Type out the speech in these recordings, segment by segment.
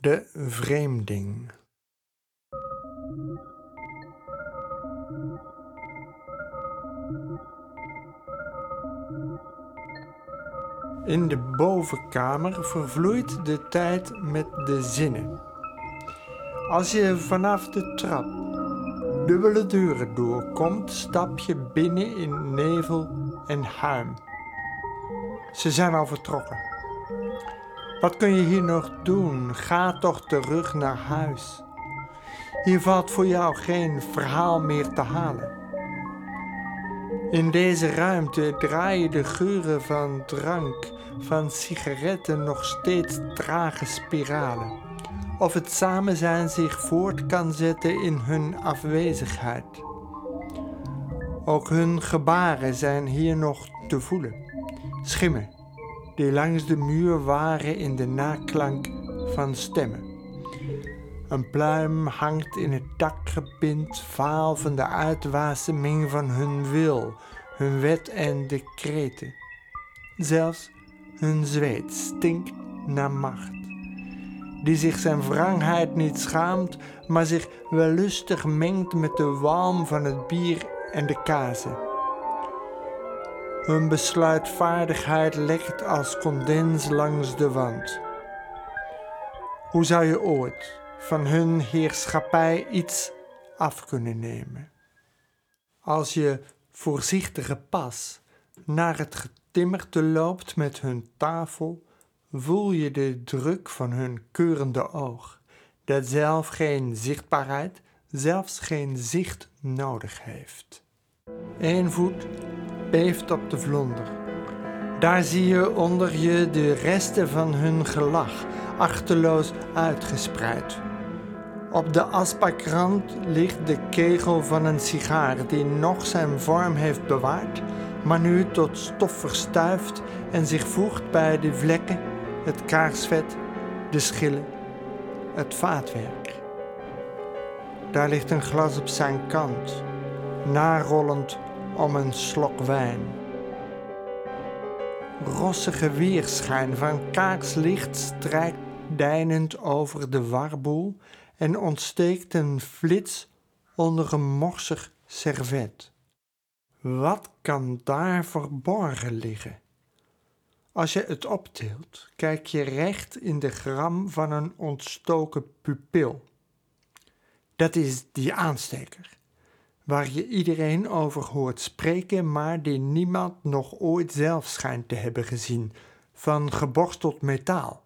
De vreemding. In de bovenkamer vervloeit de tijd met de zinnen. Als je vanaf de trap dubbele deuren doorkomt, stap je binnen in nevel en huim. Ze zijn al vertrokken. Wat kun je hier nog doen? Ga toch terug naar huis. Hier valt voor jou geen verhaal meer te halen. In deze ruimte draaien de geuren van drank, van sigaretten nog steeds trage spiralen. Of het samen zijn zich voort kan zetten in hun afwezigheid. Ook hun gebaren zijn hier nog te voelen. Schimmen die langs de muur waren in de naklank van stemmen. Een pluim hangt in het dak gepind, vaal van de uitwaseming van hun wil, hun wet en decreten. Zelfs hun zweet stinkt naar macht, die zich zijn wrangheid niet schaamt, maar zich wellustig mengt met de walm van het bier en de kazen. Hun besluitvaardigheid lekt als condens langs de wand. Hoe zou je ooit van hun heerschappij iets af kunnen nemen? Als je voorzichtige pas naar het getimmerte loopt met hun tafel, voel je de druk van hun keurende oog, dat zelf geen zichtbaarheid, zelfs geen zicht nodig heeft. Eén voet beeft op de vlonder. Daar zie je onder je de resten van hun gelach, achterloos uitgespreid. Op de asbakrand ligt de kegel van een sigaar die nog zijn vorm heeft bewaard, maar nu tot stof verstuift en zich voegt bij de vlekken, het kaarsvet, de schillen, het vaatwerk. Daar ligt een glas op zijn kant, narollend om een slok wijn. Rossige weerschijn van kaarslicht strijkt deinend over de warboel en ontsteekt een flits onder een morsig servet. Wat kan daar verborgen liggen? Als je het optilt, kijk je recht in de gram van een ontstoken pupil. Dat is die aansteker waar je iedereen over hoort spreken, maar die niemand nog ooit zelf schijnt te hebben gezien, van geborsteld metaal.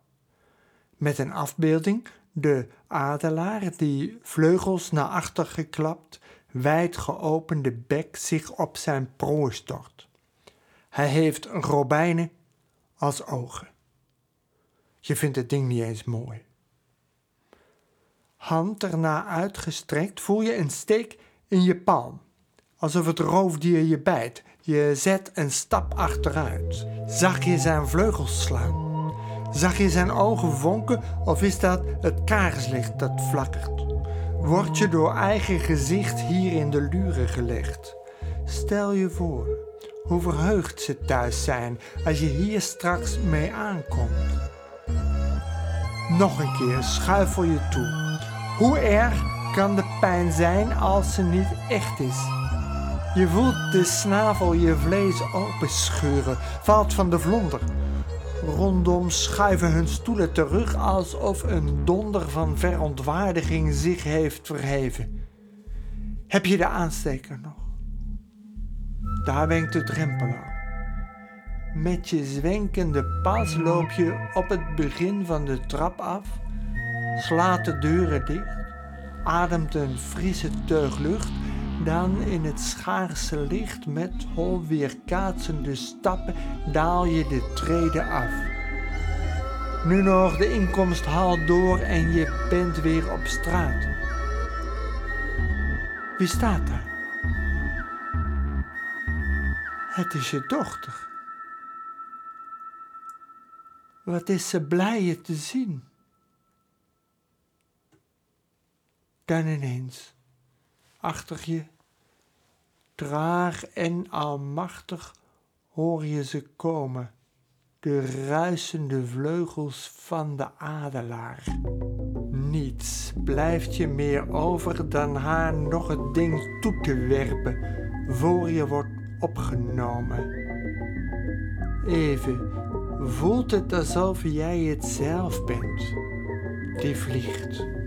Met een afbeelding de adelaar die vleugels naar achter geklapt, wijd geopende bek zich op zijn prooi stort. Hij heeft robijnen als ogen. Je vindt het ding niet eens mooi. Hand erna uitgestrekt voel je een steek in je palm. Alsof het roofdier je bijt. Je zet een stap achteruit. Zag je zijn vleugels slaan? Zag je zijn ogen vonken of is dat het kaarslicht dat flakkert? Word je door eigen gezicht hier in de luren gelegd? Stel je voor hoe verheugd ze thuis zijn als je hier straks mee aankomt. Nog een keer schuifel je toe. Hoe erg kan de pijn zijn als ze niet echt is. Je voelt de snavel je vlees openscheuren, valt van de vlonder. Rondom schuiven hun stoelen terug alsof een donder van verontwaardiging zich heeft verheven. Heb je de aansteker nog? Daar wenkt de drempel al. Met je zwenkende pas loop je op het begin van de trap af, slaat de deuren dicht ademt een frisse teug lucht, dan in het schaarse licht met hol weerkaatsende stappen daal je de treden af. Nu nog de inkomsthal door en je bent weer op straat. Wie staat daar? Het is je dochter. Wat is ze blij je te zien? Dan ineens, achter je, traag en almachtig hoor je ze komen, de ruisende vleugels van de adelaar. Niets blijft je meer over dan haar nog het ding toe te werpen voor je wordt opgenomen. Even voelt het alsof jij het zelf bent die vliegt.